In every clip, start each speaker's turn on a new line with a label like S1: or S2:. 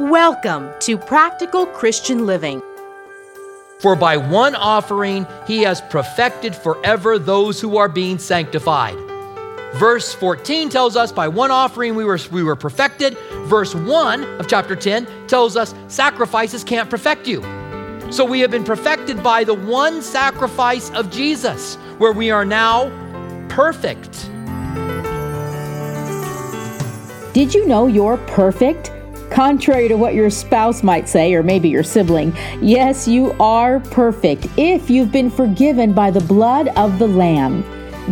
S1: Welcome to Practical Christian Living.
S2: For by one offering he has perfected forever those who are being sanctified. Verse 14 tells us by one offering we were, we were perfected. Verse 1 of chapter 10 tells us sacrifices can't perfect you. So we have been perfected by the one sacrifice of Jesus, where we are now perfect.
S3: Did you know you're perfect? Contrary to what your spouse might say, or maybe your sibling, yes, you are perfect if you've been forgiven by the blood of the Lamb.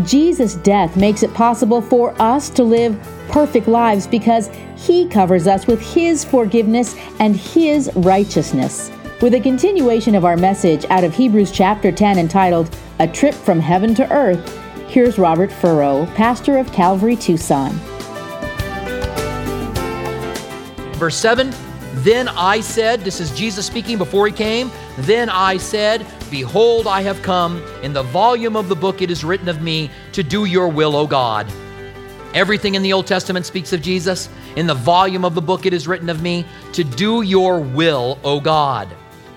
S3: Jesus' death makes it possible for us to live perfect lives because He covers us with His forgiveness and His righteousness. With a continuation of our message out of Hebrews chapter 10 entitled A Trip from Heaven to Earth, here's Robert Furrow, pastor of Calvary Tucson.
S2: Verse 7 Then I said, this is Jesus speaking before he came, then I said, Behold, I have come. In the volume of the book it is written of me to do your will, O God. Everything in the Old Testament speaks of Jesus. In the volume of the book it is written of me to do your will, O God.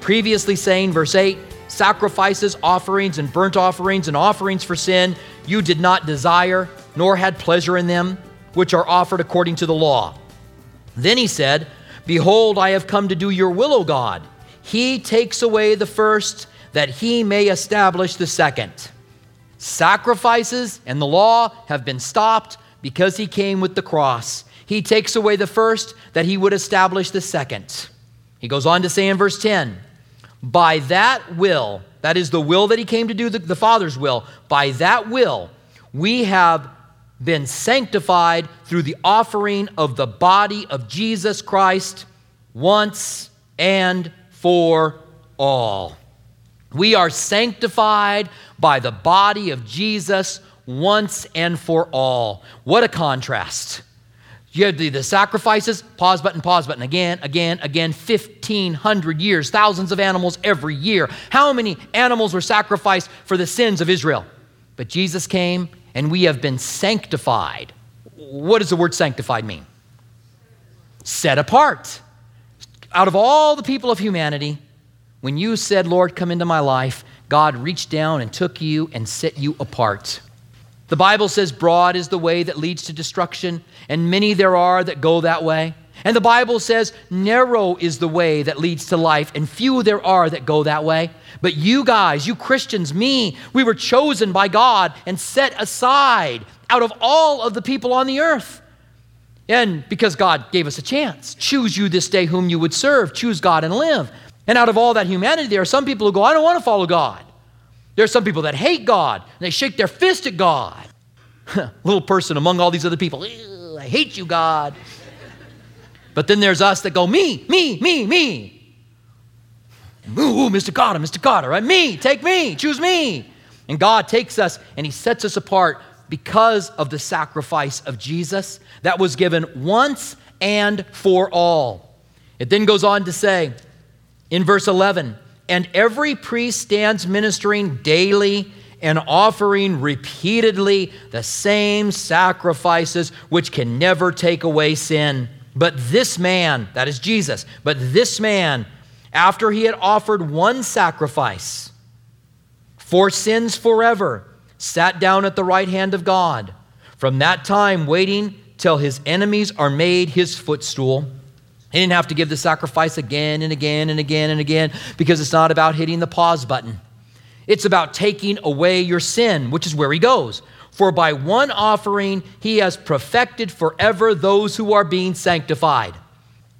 S2: Previously saying, verse 8, sacrifices, offerings, and burnt offerings and offerings for sin you did not desire, nor had pleasure in them, which are offered according to the law. Then he said, Behold, I have come to do your will, O God. He takes away the first, that he may establish the second. Sacrifices and the law have been stopped because he came with the cross. He takes away the first, that he would establish the second. He goes on to say in verse 10 By that will, that is the will that he came to do, the, the Father's will, by that will, we have been sanctified through the offering of the body of Jesus Christ once and for all. We are sanctified by the body of Jesus once and for all. What a contrast. You have the, the, sacrifices, pause button, pause button, again, again, again, 1,500 years, thousands of animals every year. How many animals were sacrificed for the sins of Israel? But Jesus came and we have been sanctified. What does the word sanctified mean? Set apart. Out of all the people of humanity, when you said, Lord, come into my life, God reached down and took you and set you apart. The Bible says, Broad is the way that leads to destruction, and many there are that go that way. And the Bible says, Narrow is the way that leads to life, and few there are that go that way. But you guys, you Christians, me, we were chosen by God and set aside out of all of the people on the earth. And because God gave us a chance, choose you this day whom you would serve, choose God and live. And out of all that humanity, there are some people who go, I don't want to follow God. There are some people that hate God and they shake their fist at God. Little person among all these other people, I hate you, God. But then there's us that go, me, me, me, me. Ooh, Mr. Kotter, Mr. Kotter, right? Me, take me, choose me. And God takes us and He sets us apart because of the sacrifice of Jesus that was given once and for all. It then goes on to say in verse 11, and every priest stands ministering daily and offering repeatedly the same sacrifices which can never take away sin. But this man, that is Jesus, but this man, after he had offered one sacrifice for sins forever, sat down at the right hand of God. From that time, waiting till his enemies are made his footstool. He didn't have to give the sacrifice again and again and again and again because it's not about hitting the pause button. It's about taking away your sin, which is where he goes. For by one offering he has perfected forever those who are being sanctified.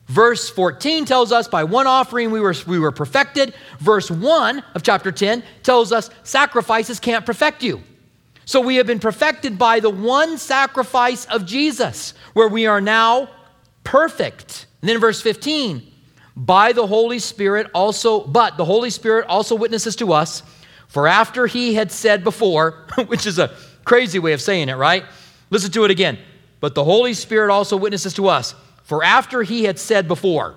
S2: Verse 14 tells us by one offering we were, we were perfected. Verse 1 of chapter 10 tells us sacrifices can't perfect you. So we have been perfected by the one sacrifice of Jesus, where we are now perfect. And then verse 15, by the Holy Spirit also, but the Holy Spirit also witnesses to us, for after he had said before, which is a crazy way of saying it, right? Listen to it again. But the Holy Spirit also witnesses to us for after he had said before,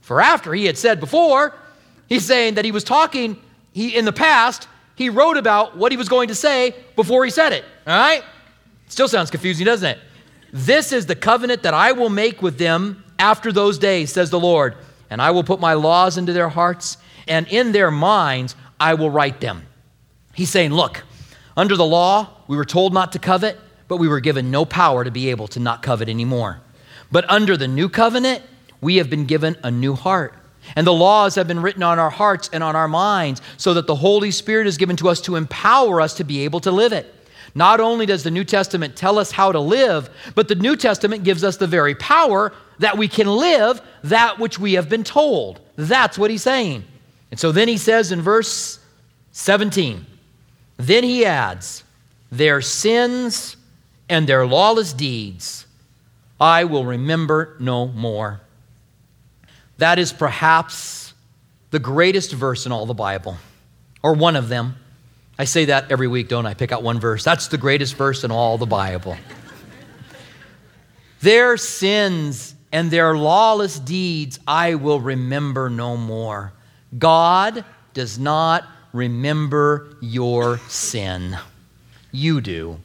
S2: for after he had said before, he's saying that he was talking, he in the past, he wrote about what he was going to say before he said it. All right? Still sounds confusing, doesn't it? This is the covenant that I will make with them after those days, says the Lord, and I will put my laws into their hearts, and in their minds I will write them. He's saying, Look, under the law, we were told not to covet, but we were given no power to be able to not covet anymore. But under the new covenant, we have been given a new heart. And the laws have been written on our hearts and on our minds so that the Holy Spirit is given to us to empower us to be able to live it. Not only does the New Testament tell us how to live, but the New Testament gives us the very power that we can live that which we have been told. That's what he's saying. And so then he says in verse 17, then he adds, Their sins and their lawless deeds I will remember no more. That is perhaps the greatest verse in all the Bible, or one of them. I say that every week, don't I? Pick out one verse. That's the greatest verse in all the Bible. their sins and their lawless deeds I will remember no more. God does not remember your sin. You do.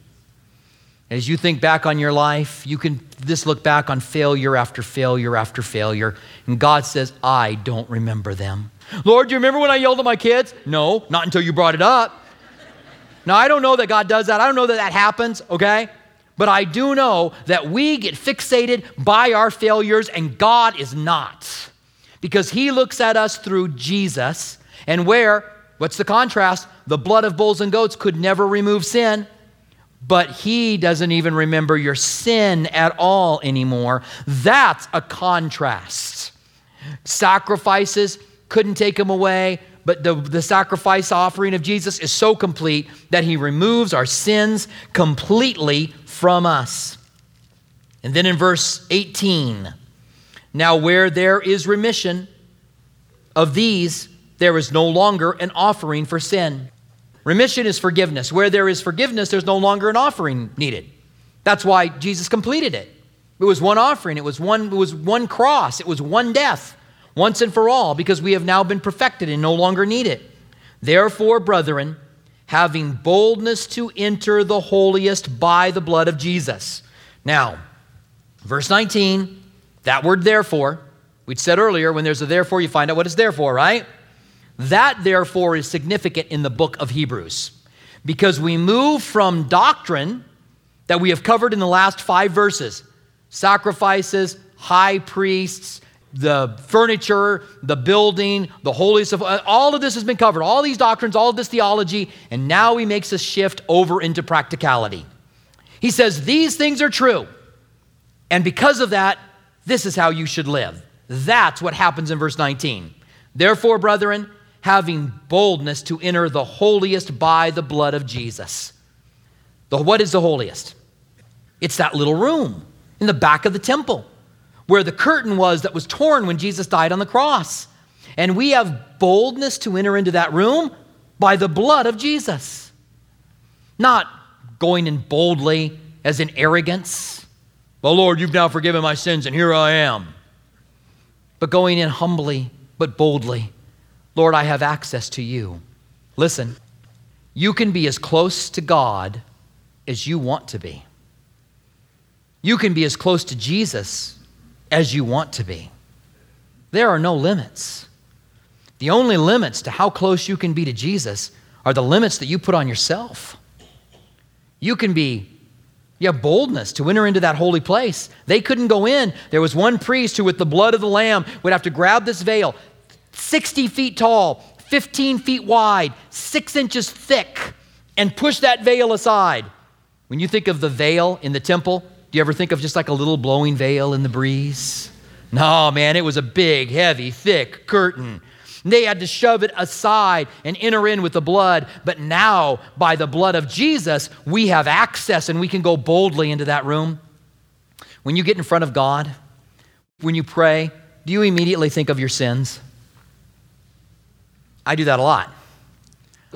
S2: As you think back on your life, you can just look back on failure after failure after failure. And God says, I don't remember them. Lord, do you remember when I yelled at my kids? No, not until you brought it up. Now, I don't know that God does that. I don't know that that happens, okay? But I do know that we get fixated by our failures and God is not. Because He looks at us through Jesus, and where What's the contrast? The blood of bulls and goats could never remove sin, but he doesn't even remember your sin at all anymore. That's a contrast. Sacrifices couldn't take him away, but the, the sacrifice offering of Jesus is so complete that he removes our sins completely from us. And then in verse 18, now where there is remission of these, there is no longer an offering for sin. Remission is forgiveness. Where there is forgiveness, there's no longer an offering needed. That's why Jesus completed it. It was one offering, it was one, it was one cross, it was one death, once and for all, because we have now been perfected and no longer need it. Therefore, brethren, having boldness to enter the holiest by the blood of Jesus. Now, verse 19, that word therefore, we'd said earlier, when there's a therefore, you find out what it's there for, right? That, therefore, is significant in the book of Hebrews because we move from doctrine that we have covered in the last five verses sacrifices, high priests, the furniture, the building, the holiest of uh, all of this has been covered. All these doctrines, all of this theology, and now he makes a shift over into practicality. He says, These things are true. And because of that, this is how you should live. That's what happens in verse 19. Therefore, brethren, having boldness to enter the holiest by the blood of Jesus. The, what is the holiest? It's that little room in the back of the temple where the curtain was that was torn when Jesus died on the cross. And we have boldness to enter into that room by the blood of Jesus. Not going in boldly as in arrogance. Well, Lord, you've now forgiven my sins, and here I am. But going in humbly, but boldly Lord, I have access to you. Listen, you can be as close to God as you want to be. You can be as close to Jesus as you want to be. There are no limits. The only limits to how close you can be to Jesus are the limits that you put on yourself. You can be, you have boldness to enter into that holy place. They couldn't go in. There was one priest who, with the blood of the Lamb, would have to grab this veil, 60 feet tall, 15 feet wide, six inches thick, and push that veil aside. When you think of the veil in the temple, do you ever think of just like a little blowing veil in the breeze? No, man, it was a big, heavy, thick curtain. They had to shove it aside and enter in with the blood. But now, by the blood of Jesus, we have access and we can go boldly into that room. When you get in front of God, when you pray, do you immediately think of your sins? I do that a lot.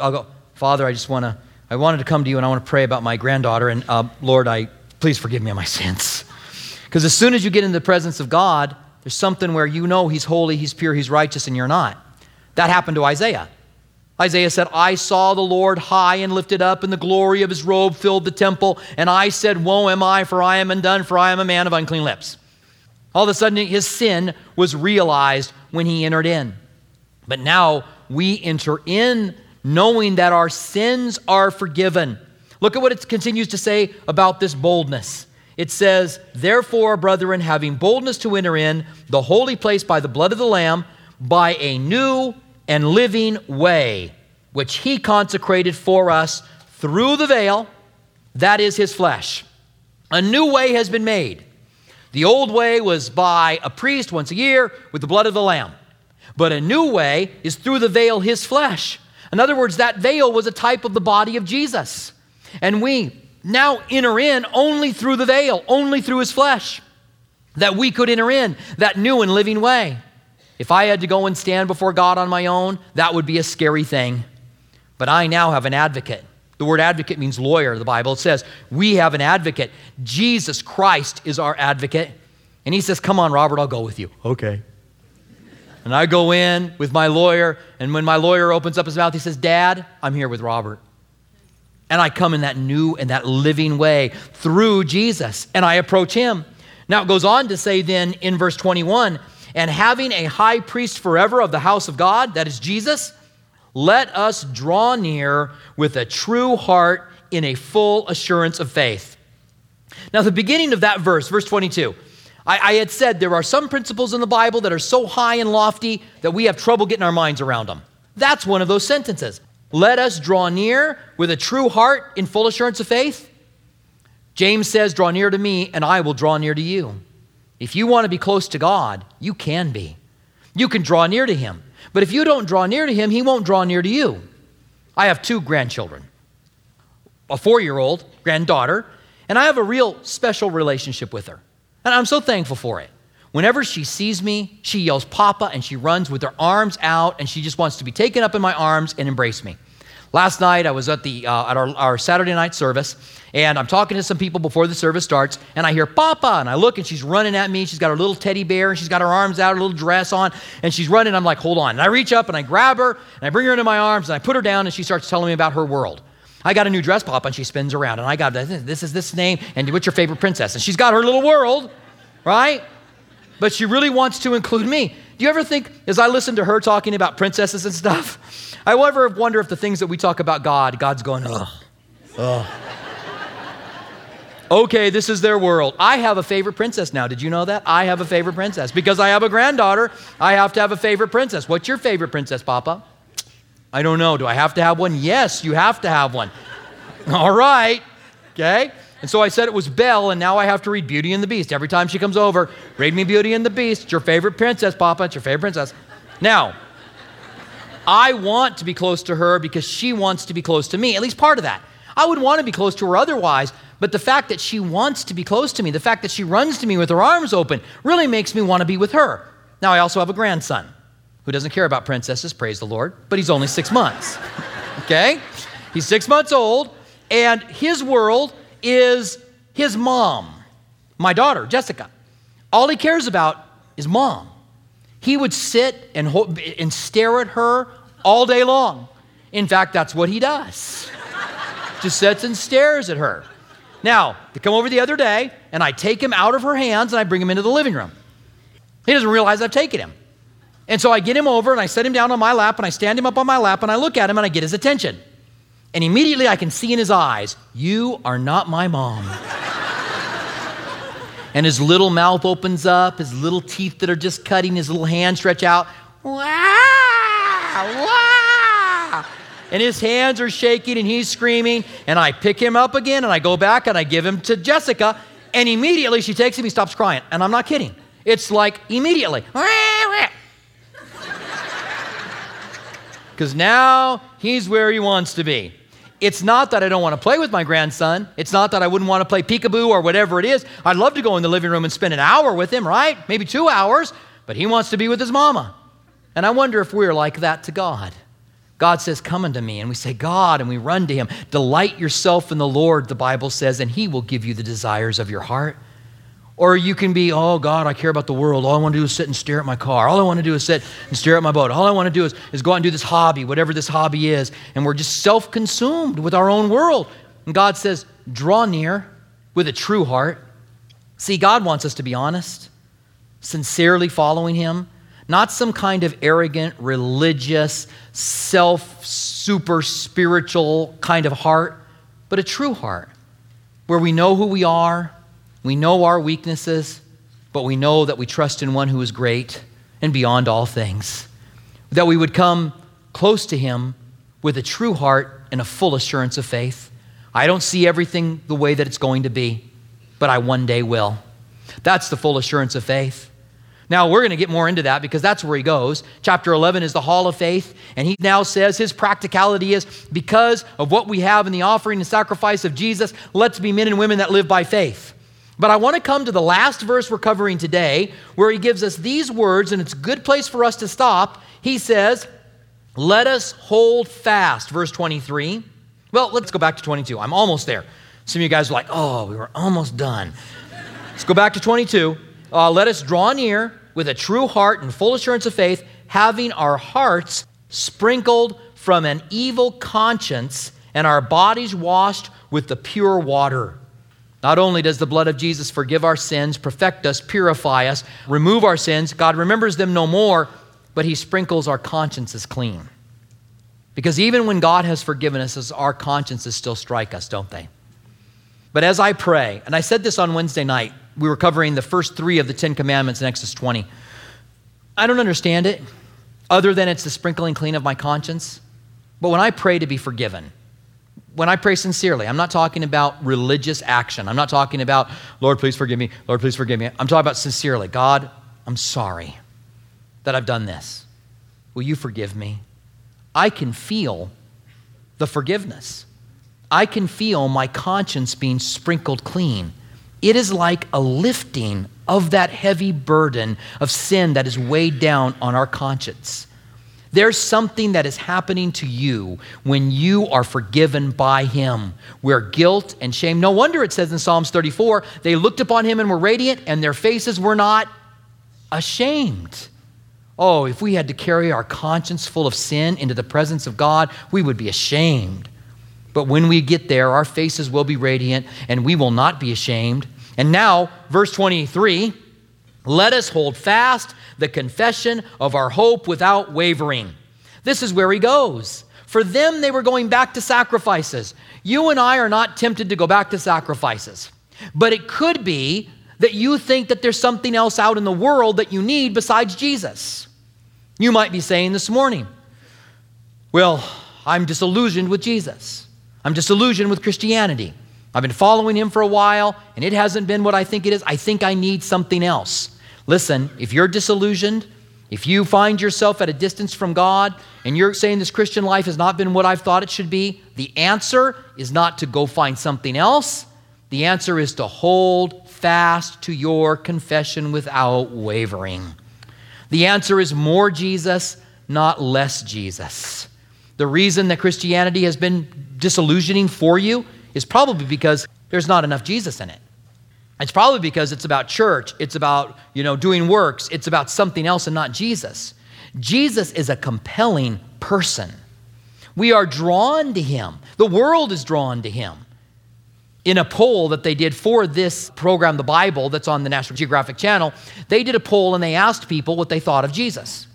S2: I'll go, Father, I just want to, I wanted to come to you and I want to pray about my granddaughter. And uh, Lord, I please forgive me of my sins. Because as soon as you get in the presence of God, there's something where you know He's holy, He's pure, He's righteous, and you're not. That happened to Isaiah. Isaiah said, I saw the Lord high and lifted up, and the glory of his robe filled the temple. And I said, Woe am I, for I am undone, for I am a man of unclean lips. All of a sudden, his sin was realized when he entered in. But now we enter in knowing that our sins are forgiven. Look at what it continues to say about this boldness. It says, Therefore, brethren, having boldness to enter in the holy place by the blood of the Lamb, by a new and living way, which he consecrated for us through the veil, that is his flesh. A new way has been made. The old way was by a priest once a year with the blood of the lamb. But a new way is through the veil, his flesh. In other words, that veil was a type of the body of Jesus. And we now enter in only through the veil, only through his flesh, that we could enter in that new and living way. If I had to go and stand before God on my own, that would be a scary thing. But I now have an advocate. The word advocate means lawyer, the Bible. says, We have an advocate. Jesus Christ is our advocate. And he says, Come on, Robert, I'll go with you. Okay. And I go in with my lawyer, and when my lawyer opens up his mouth, he says, Dad, I'm here with Robert. And I come in that new and that living way through Jesus, and I approach him. Now it goes on to say then in verse 21 and having a high priest forever of the house of God, that is Jesus, let us draw near with a true heart in a full assurance of faith. Now, the beginning of that verse, verse 22, I, I, had said there are some principles in the Bible that are so high and lofty that we have trouble getting our minds around them. That's one of those sentences. Let us draw near with a true heart in full assurance of faith. James says, Draw near to me, and I will draw near to you. If you want to be close to God, you can be. You can draw near to Him. But if you don't draw near to Him, He won't draw near to you. I have two grandchildren a four year old granddaughter, and I have a real special relationship with her. And I'm so thankful for it. Whenever she sees me, she yells, Papa, and she runs with her arms out, and she just wants to be taken up in my arms and embrace me. Last night, I was at, the, uh, at our, our Saturday night service, and I'm talking to some people before the service starts, and I hear Papa, and I look, and she's running at me. She's got her little teddy bear, and she's got her arms out, her little dress on, and she's running. I'm like, hold on. And I reach up, and I grab her, and I bring her into my arms, and I put her down, and she starts telling me about her world. I got a new dress, Papa, and she spins around, and I got this is this name, and what's your favorite princess? And she's got her little world, right? But she really wants to include me. Do you ever think, as I listen to her talking about princesses and stuff, I ever wonder if the things that we talk about God, God's going, ugh, ugh okay, this is their world. I have a favorite princess now. Did you know that? I have a favorite princess. Because I have a granddaughter, I have to have a favorite princess. What's your favorite princess, Papa? I don't know. Do I have to have one? Yes, you have to have one. All right. Okay. And so I said it was Belle, and now I have to read Beauty and the Beast. Every time she comes over, read me Beauty and the Beast. It's your favorite princess, Papa. It's your favorite princess. Now, I want to be close to her because she wants to be close to me, at least part of that. I would want to be close to her otherwise, but the fact that she wants to be close to me, the fact that she runs to me with her arms open, really makes me want to be with her. Now, I also have a grandson who doesn't care about princesses, praise the Lord, but he's only six months. okay? He's six months old, and his world is his mom, my daughter, Jessica. All he cares about is mom. He would sit and, ho- and stare at her all day long. In fact, that's what he does. Just sits and stares at her. Now, they come over the other day, and I take him out of her hands and I bring him into the living room. He doesn't realize I've taken him. And so I get him over and I set him down on my lap and I stand him up on my lap and I look at him and I get his attention. And immediately I can see in his eyes, You are not my mom. and his little mouth opens up, his little teeth that are just cutting, his little hands stretch out. Wow! Wow! and his hands are shaking and he's screaming. And I pick him up again and I go back and I give him to Jessica. And immediately she takes him, he stops crying. And I'm not kidding. It's like immediately. Because now he's where he wants to be. It's not that I don't want to play with my grandson. It's not that I wouldn't want to play peekaboo or whatever it is. I'd love to go in the living room and spend an hour with him, right? Maybe two hours, but he wants to be with his mama. And I wonder if we're like that to God. God says, Come unto me. And we say, God, and we run to him. Delight yourself in the Lord, the Bible says, and he will give you the desires of your heart. Or you can be, oh, God, I care about the world. All I want to do is sit and stare at my car. All I want to do is sit and stare at my boat. All I want to do is, is go out and do this hobby, whatever this hobby is. And we're just self consumed with our own world. And God says, draw near with a true heart. See, God wants us to be honest. sincerely following Him, not some kind of arrogant, religious, self, super spiritual kind of heart, but a true heart where we know who we are, we know our weaknesses, but we know that we trust in one who is great and beyond all things. That we would come close to Him with a true heart and a full assurance of faith. I don't see everything the way that it's going to be, but I one day will. That's the full assurance of faith. Now, we're going to get more into that because that's where he goes. Chapter 11 is the hall of faith, and he now says his practicality is because of what we have in the offering and sacrifice of Jesus, let's be men and women that live by faith. But I want to come to the last verse we're covering today, where he gives us these words, and it's a good place for us to stop. He says, Let us hold fast, verse 23. Well, let's go back to 22. I'm almost there. Some of you guys are like, Oh, we were almost done. let's go back to 22 uh, let us draw near with a true heart and full assurance of faith, having our hearts sprinkled from an evil conscience and our bodies washed with the pure water. Not only does the blood of Jesus forgive our sins, perfect us, purify us, remove our sins, God remembers them no more, but He sprinkles our consciences clean. Because even when God has forgiven us, our consciences still strike us, don't they? But as I pray, and I said this on Wednesday night, we were covering the first three of the Ten Commandments in Exodus 20. I don't understand it, other than it's the sprinkling clean of my conscience. But when I pray to be forgiven, when I pray sincerely, I'm not talking about religious action. I'm not talking about, Lord, please forgive me. Lord, please forgive me. I'm talking about sincerely. God, I'm sorry that I've done this. Will you forgive me? I can feel the forgiveness. I can feel my conscience being sprinkled clean. It is like a lifting of that heavy burden of sin that is weighed down on our conscience. There's something that is happening to you when you are forgiven by Him, where guilt and shame, no wonder it says in Psalms 34, they looked upon Him and were radiant, and their faces were not ashamed. Oh, if we had to carry our conscience full of sin into the presence of God, we would be ashamed. But when we get there, our faces will be radiant and we will not be ashamed. And now, verse 23 let us hold fast the confession of our hope without wavering. This is where he goes. For them, they were going back to sacrifices. You and I are not tempted to go back to sacrifices. But it could be that you think that there's something else out in the world that you need besides Jesus. You might be saying this morning, Well, I'm disillusioned with Jesus. I'm disillusioned with Christianity. I've been following him for a while, and it hasn't been what I think it is. I think I need something else. Listen, if you're disillusioned, if you find yourself at a distance from God and you're saying this Christian life has not been what I've thought it should be, the answer is not to go find something else. The answer is to hold fast to your confession without wavering. The answer is more Jesus, not less Jesus. The reason that Christianity has been disillusioning for you is probably because there's not enough Jesus in it. It's probably because it's about church, it's about, you know, doing works, it's about something else and not Jesus. Jesus is a compelling person. We are drawn to him. The world is drawn to him. In a poll that they did for this program, The Bible, that's on the National Geographic Channel, they did a poll and they asked people what they thought of Jesus.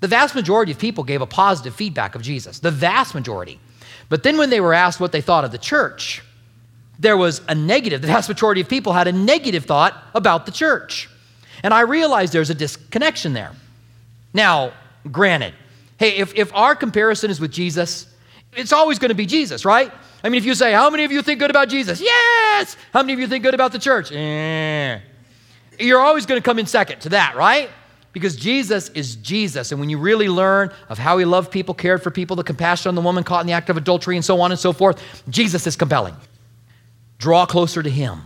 S2: The vast majority of people gave a positive feedback of Jesus, the vast majority. But then when they were asked what they thought of the church, there was a negative. The vast majority of people had a negative thought about the church. And I realized there's a disconnection there. Now, granted, hey, if, if our comparison is with Jesus, it's always going to be Jesus, right? I mean, if you say, How many of you think good about Jesus? Yes! How many of you think good about the church? Eh. You're always going to come in second to that, right? Because Jesus is Jesus. And when you really learn of how he loved people, cared for people, the compassion on the woman caught in the act of adultery, and so on and so forth, Jesus is compelling. Draw closer to him.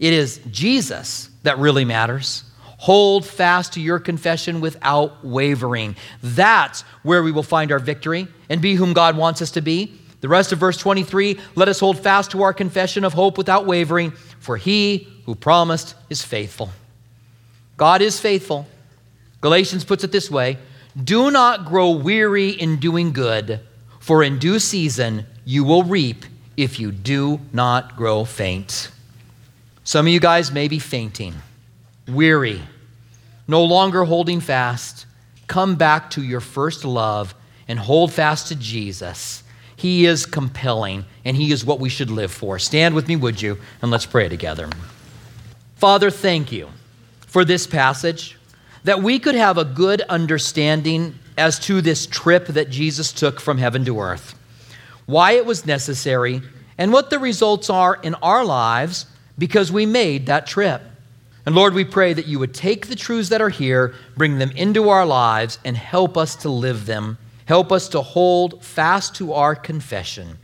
S2: It is Jesus that really matters. Hold fast to your confession without wavering. That's where we will find our victory and be whom God wants us to be. The rest of verse 23 let us hold fast to our confession of hope without wavering, for he who promised is faithful. God is faithful. Galatians puts it this way Do not grow weary in doing good, for in due season you will reap if you do not grow faint. Some of you guys may be fainting, weary. no longer holding fast. Come back to your first love and hold fast to Jesus. He is compelling, and He is what we should live for. Stand with me, would you? And let's pray together. Father, thank you for this passage, that we could have a good understanding as to this trip that Jesus took from heaven to earth, why it was necessary, and what the results are in our lives because we made that trip. And Lord, we pray that you would take the truths that are here, bring them into our lives, and help us to live them. Help us to hold fast to our confession.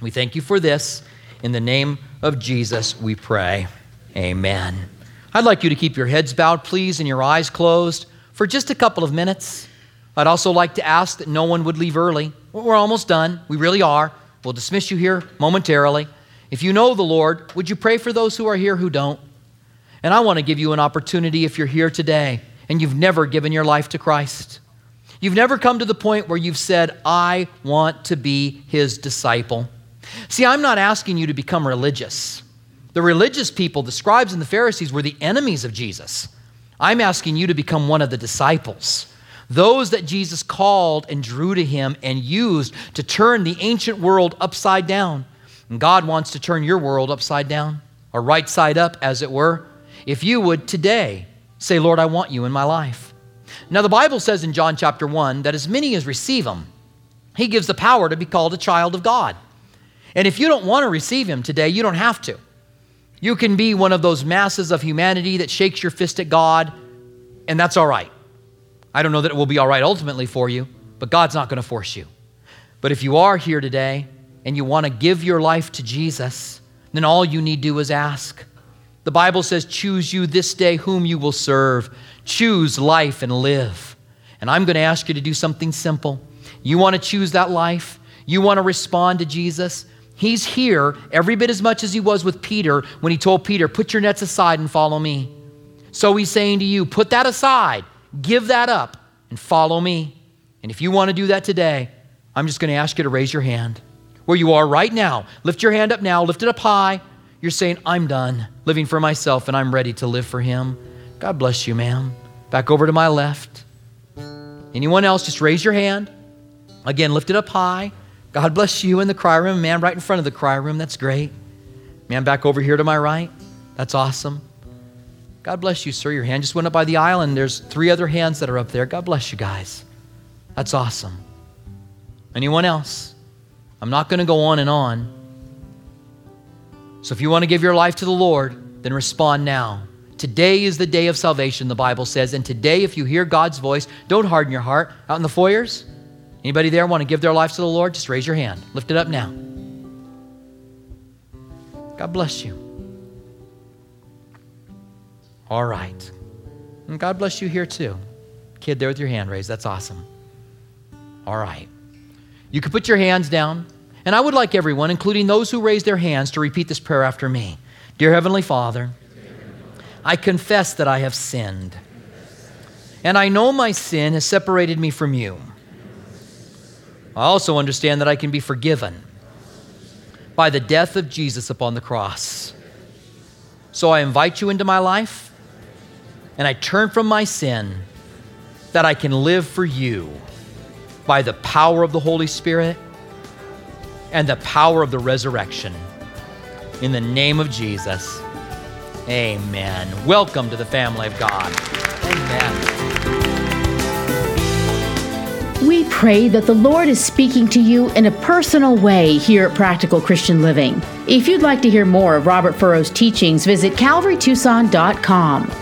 S2: We thank you for this. In the name of Jesus, we pray. Amen. I'd like you to keep your heads bowed, please, and your eyes closed for just a couple of minutes. I'd also like to ask that no one would leave early. We're almost done. We really are. We'll dismiss you here momentarily. If you know the Lord, would you pray for those who are here who don't? And I want to give you an opportunity if you're here today and you've never given your life to Christ. You've never come to the point where you've said, I want to be his disciple. See, I'm not asking you to become religious. The religious people, the scribes and the Pharisees, were the enemies of Jesus. I'm asking you to become one of the disciples those that Jesus called and drew to him and used to turn the ancient world upside down. And God wants to turn your world upside down, or right side up, as it were. If you would today say, Lord, I want you in my life. Now, the Bible says in John chapter 1 that as many as receive him, he gives the power to be called a child of God. And if you don't want to receive him today, you don't have to. You can be one of those masses of humanity that shakes your fist at God, and that's all right. I don't know that it will be all right ultimately for you, but God's not going to force you. But if you are here today and you want to give your life to Jesus, then all you need to do is ask. The Bible says, Choose you this day whom you will serve. Choose life and live. And I'm going to ask you to do something simple. You want to choose that life? You want to respond to Jesus? He's here every bit as much as he was with Peter when he told Peter, Put your nets aside and follow me. So he's saying to you, Put that aside Give that up and follow me. And if you want to do that today, I'm just going to ask you to raise your hand. Where you are right now, lift your hand up now, lift it up high. You're saying, I'm done living for myself and I'm ready to live for Him. God bless you, ma'am. Back over to my left. Anyone else, just raise your hand. Again, lift it up high. God bless you in the cry room. Man, right in front of the cry room. That's great. Man, back over here to my right. That's awesome. God bless you, sir. Your hand just went up by the aisle, and there's three other hands that are up there. God bless you guys. That's awesome. Anyone else? I'm not going to go on and on. So if you want to give your life to the Lord, then respond now. Today is the day of salvation, the Bible says. And today, if you hear God's voice, don't harden your heart. Out in the foyers, anybody there want to give their life to the Lord? Just raise your hand. Lift it up now. God bless you. All right. And God bless you here too. Kid there with your hand raised. That's awesome. All right. You can put your hands down. And I would like everyone, including those who raised their hands, to repeat this prayer after me. Dear Heavenly Father, I confess that I have sinned. And I know my sin has separated me from you. I also understand that I can be forgiven by the death of Jesus upon the cross. So I invite you into my life and I turn from my sin, that I can live for you by the power of the Holy Spirit and the power of the resurrection. In the name of Jesus, amen. Welcome to the family of God. Amen.
S3: We pray that the Lord is speaking to you in a personal way here at Practical Christian Living. If you'd like to hear more of Robert Furrow's teachings, visit calvarytucson.com.